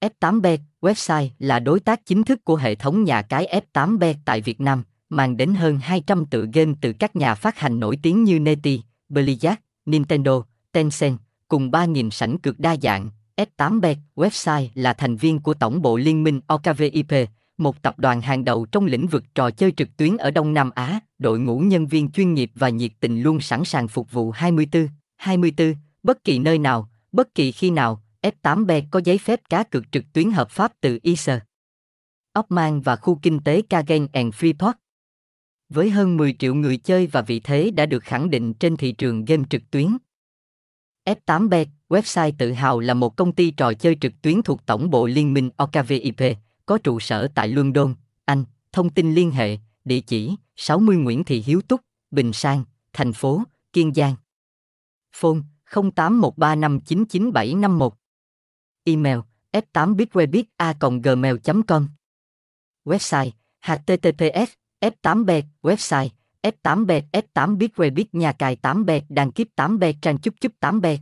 F8bet website là đối tác chính thức của hệ thống nhà cái F8bet tại Việt Nam, mang đến hơn 200 tựa game từ các nhà phát hành nổi tiếng như Neti, Blizzard, Nintendo, Tencent, cùng 3.000 sảnh cược đa dạng. F8bet website là thành viên của tổng bộ liên minh OKVIP, một tập đoàn hàng đầu trong lĩnh vực trò chơi trực tuyến ở Đông Nam Á, đội ngũ nhân viên chuyên nghiệp và nhiệt tình luôn sẵn sàng phục vụ 24, 24, bất kỳ nơi nào, bất kỳ khi nào, F8B có giấy phép cá cược trực tuyến hợp pháp từ ISA. oman và khu kinh tế Kagen and Freeport. Với hơn 10 triệu người chơi và vị thế đã được khẳng định trên thị trường game trực tuyến. F8bet, website tự hào là một công ty trò chơi trực tuyến thuộc tổng bộ liên minh OKVIP, có trụ sở tại London, Anh. Thông tin liên hệ, địa chỉ 60 Nguyễn Thị Hiếu Túc, Bình Sang, thành phố, Kiên Giang. Phone 0813599751. Email f8bitwebit a gmail.com Website https f8bet website f8bet f8bitwebit nhà cài 8bet đăng kiếp 8bet trang chúc chúc 8bet